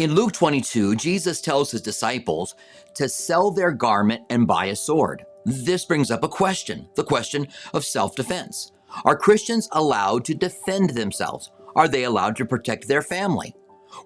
In Luke 22, Jesus tells his disciples to sell their garment and buy a sword. This brings up a question the question of self defense. Are Christians allowed to defend themselves? Are they allowed to protect their family?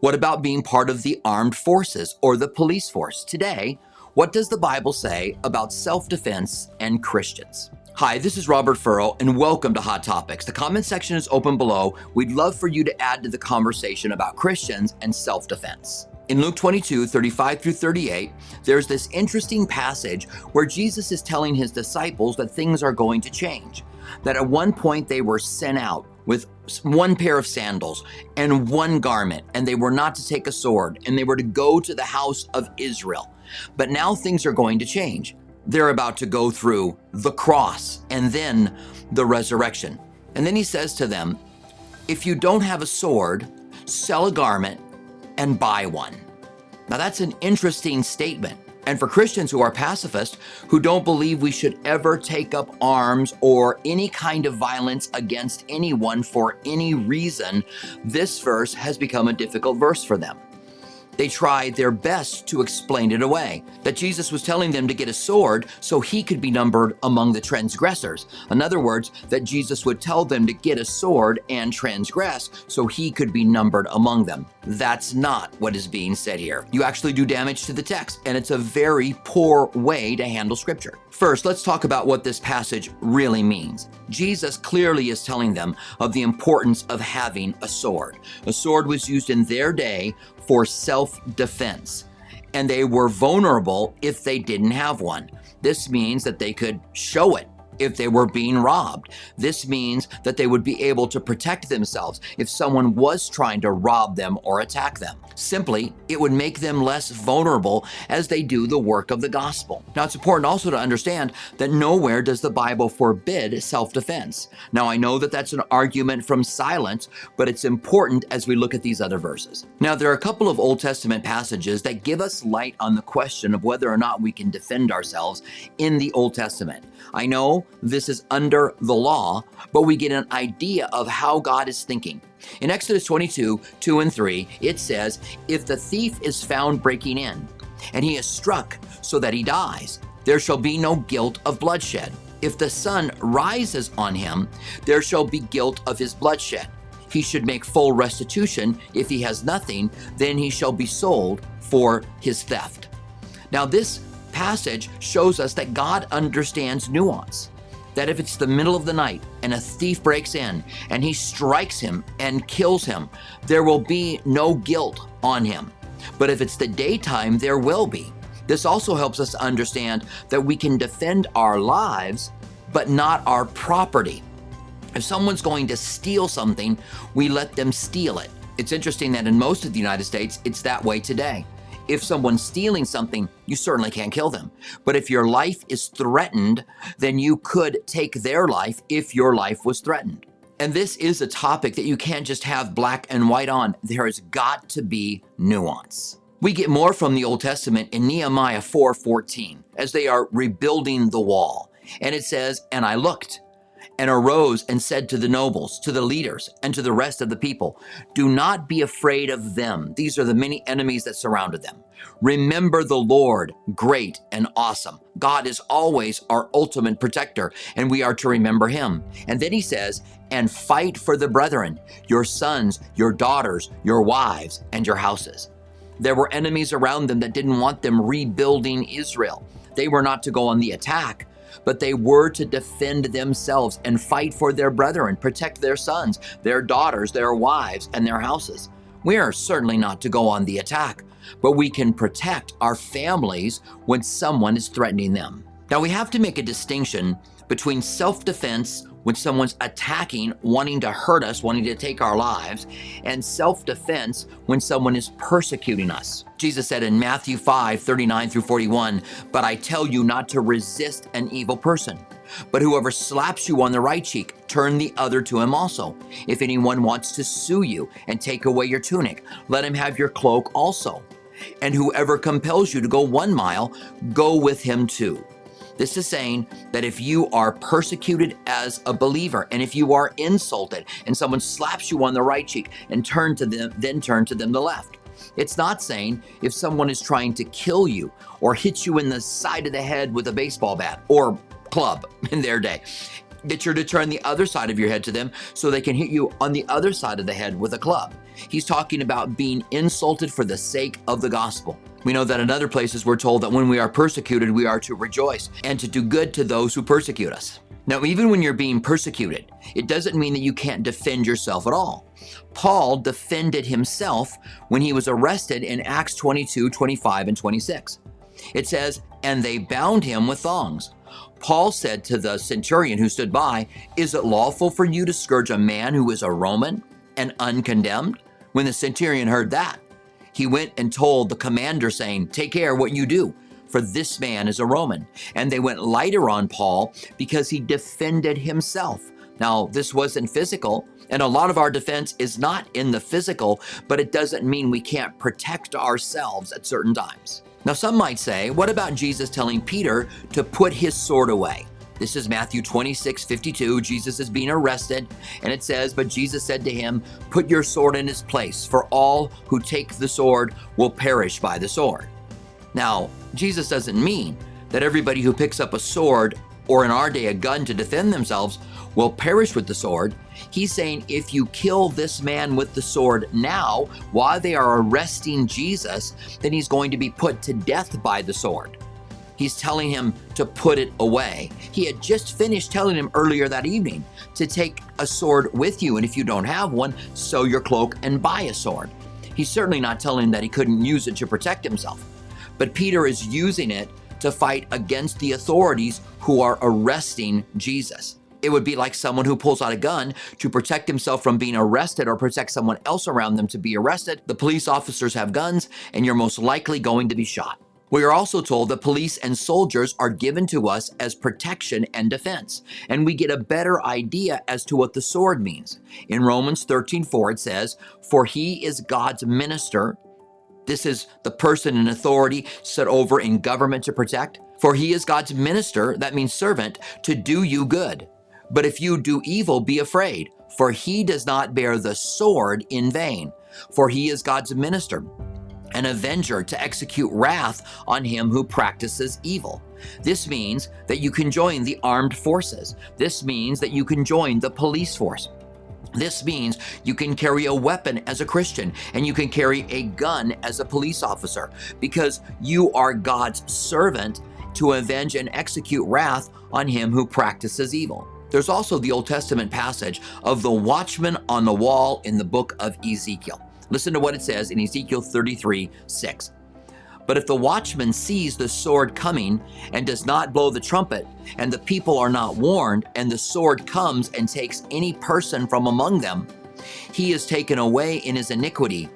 What about being part of the armed forces or the police force? Today, what does the Bible say about self defense and Christians? Hi, this is Robert Furrow, and welcome to Hot Topics. The comment section is open below. We'd love for you to add to the conversation about Christians and self defense. In Luke 22, 35 through 38, there's this interesting passage where Jesus is telling his disciples that things are going to change. That at one point they were sent out with one pair of sandals and one garment, and they were not to take a sword, and they were to go to the house of Israel. But now things are going to change. They're about to go through the cross and then the resurrection. And then he says to them, If you don't have a sword, sell a garment and buy one. Now, that's an interesting statement. And for Christians who are pacifists, who don't believe we should ever take up arms or any kind of violence against anyone for any reason, this verse has become a difficult verse for them. They tried their best to explain it away that Jesus was telling them to get a sword so he could be numbered among the transgressors. In other words, that Jesus would tell them to get a sword and transgress so he could be numbered among them. That's not what is being said here. You actually do damage to the text, and it's a very poor way to handle scripture. First, let's talk about what this passage really means. Jesus clearly is telling them of the importance of having a sword. A sword was used in their day for self defense, and they were vulnerable if they didn't have one. This means that they could show it if they were being robbed. This means that they would be able to protect themselves if someone was trying to rob them or attack them. Simply, it would make them less vulnerable as they do the work of the gospel. Now, it's important also to understand that nowhere does the Bible forbid self defense. Now, I know that that's an argument from silence, but it's important as we look at these other verses. Now, there are a couple of Old Testament passages that give us light on the question of whether or not we can defend ourselves in the Old Testament. I know this is under the law, but we get an idea of how God is thinking. In Exodus 22, 2 and 3, it says, If the thief is found breaking in, and he is struck so that he dies, there shall be no guilt of bloodshed. If the sun rises on him, there shall be guilt of his bloodshed. He should make full restitution. If he has nothing, then he shall be sold for his theft. Now, this passage shows us that God understands nuance that if it's the middle of the night and a thief breaks in and he strikes him and kills him, there will be no guilt on him. But if it's the daytime, there will be. This also helps us understand that we can defend our lives, but not our property. If someone's going to steal something, we let them steal it. It's interesting that in most of the United States, it's that way today. If someone's stealing something, you certainly can't kill them. But if your life is threatened, then you could take their life if your life was threatened. And this is a topic that you can't just have black and white on. There has got to be nuance. We get more from the Old Testament in Nehemiah 4:14 as they are rebuilding the wall. And it says, "And I looked and arose and said to the nobles, to the leaders, and to the rest of the people, Do not be afraid of them. These are the many enemies that surrounded them. Remember the Lord, great and awesome. God is always our ultimate protector, and we are to remember him. And then he says, And fight for the brethren, your sons, your daughters, your wives, and your houses. There were enemies around them that didn't want them rebuilding Israel. They were not to go on the attack, but they were to defend themselves and fight for their brethren, protect their sons, their daughters, their wives, and their houses. We are certainly not to go on the attack, but we can protect our families when someone is threatening them. Now, we have to make a distinction between self defense when someone's attacking, wanting to hurt us, wanting to take our lives, and self defense when someone is persecuting us. Jesus said in Matthew 5 39 through 41, But I tell you not to resist an evil person. But whoever slaps you on the right cheek, turn the other to him also. If anyone wants to sue you and take away your tunic, let him have your cloak also. And whoever compels you to go one mile, go with him too. This is saying that if you are persecuted as a believer and if you are insulted and someone slaps you on the right cheek and turn to them, then turn to them the left. It's not saying if someone is trying to kill you or hit you in the side of the head with a baseball bat or club in their day that you're to turn the other side of your head to them so they can hit you on the other side of the head with a club. He's talking about being insulted for the sake of the gospel. We know that in other places we're told that when we are persecuted, we are to rejoice and to do good to those who persecute us. Now, even when you're being persecuted, it doesn't mean that you can't defend yourself at all. Paul defended himself when he was arrested in Acts 22, 25, and 26. It says, And they bound him with thongs Paul said to the centurion who stood by, Is it lawful for you to scourge a man who is a Roman and uncondemned? When the centurion heard that, he went and told the commander, saying, Take care what you do, for this man is a Roman. And they went lighter on Paul because he defended himself. Now, this wasn't physical, and a lot of our defense is not in the physical, but it doesn't mean we can't protect ourselves at certain times. Now, some might say, what about Jesus telling Peter to put his sword away? This is Matthew 26, 52. Jesus is being arrested, and it says, But Jesus said to him, Put your sword in its place, for all who take the sword will perish by the sword. Now, Jesus doesn't mean that everybody who picks up a sword, or in our day a gun to defend themselves, will perish with the sword. He's saying if you kill this man with the sword now, while they are arresting Jesus, then he's going to be put to death by the sword. He's telling him to put it away. He had just finished telling him earlier that evening to take a sword with you, and if you don't have one, sew your cloak and buy a sword. He's certainly not telling him that he couldn't use it to protect himself. But Peter is using it to fight against the authorities who are arresting Jesus. It would be like someone who pulls out a gun to protect himself from being arrested or protect someone else around them to be arrested. The police officers have guns, and you're most likely going to be shot. We are also told that police and soldiers are given to us as protection and defense, and we get a better idea as to what the sword means. In Romans 13 4, it says, For he is God's minister. This is the person in authority set over in government to protect. For he is God's minister, that means servant, to do you good. But if you do evil, be afraid, for he does not bear the sword in vain, for he is God's minister, an avenger to execute wrath on him who practices evil. This means that you can join the armed forces. This means that you can join the police force. This means you can carry a weapon as a Christian and you can carry a gun as a police officer because you are God's servant to avenge and execute wrath on him who practices evil. There's also the Old Testament passage of the watchman on the wall in the book of Ezekiel. Listen to what it says in Ezekiel 33 6. But if the watchman sees the sword coming and does not blow the trumpet, and the people are not warned, and the sword comes and takes any person from among them, he is taken away in his iniquity,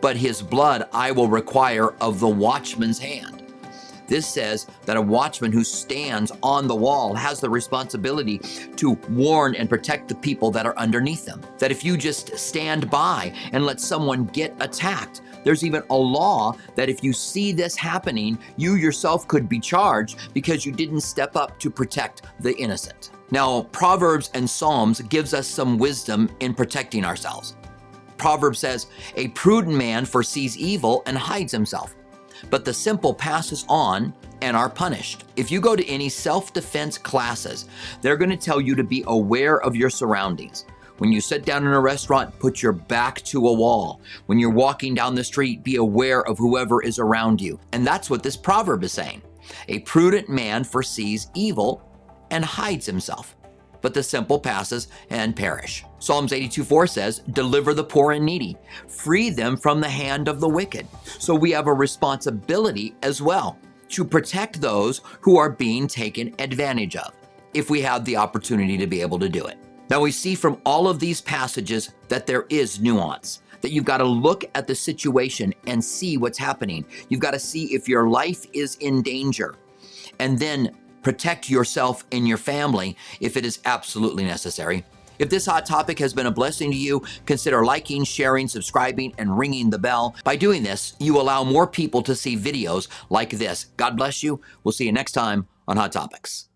but his blood I will require of the watchman's hand. This says that a watchman who stands on the wall has the responsibility to warn and protect the people that are underneath them. That if you just stand by and let someone get attacked, there's even a law that if you see this happening, you yourself could be charged because you didn't step up to protect the innocent. Now, Proverbs and Psalms gives us some wisdom in protecting ourselves. Proverbs says, A prudent man foresees evil and hides himself but the simple passes on and are punished. If you go to any self defense classes, they're going to tell you to be aware of your surroundings. When you sit down in a restaurant, put your back to a wall. When you're walking down the street, be aware of whoever is around you. And that's what this proverb is saying. A prudent man foresees evil and hides himself but the simple passes and perish. Psalms 82 4 says, Deliver the poor and needy, free them from the hand of the wicked. So we have a responsibility as well to protect those who are being taken advantage of, if we have the opportunity to be able to do it. Now we see from all of these passages that there is nuance that you've got to look at the situation and see what's happening. You've got to see if your life is in danger. And then Protect yourself and your family if it is absolutely necessary. If this hot topic has been a blessing to you, consider liking, sharing, subscribing, and ringing the bell. By doing this, you allow more people to see videos like this. God bless you. We'll see you next time on Hot Topics.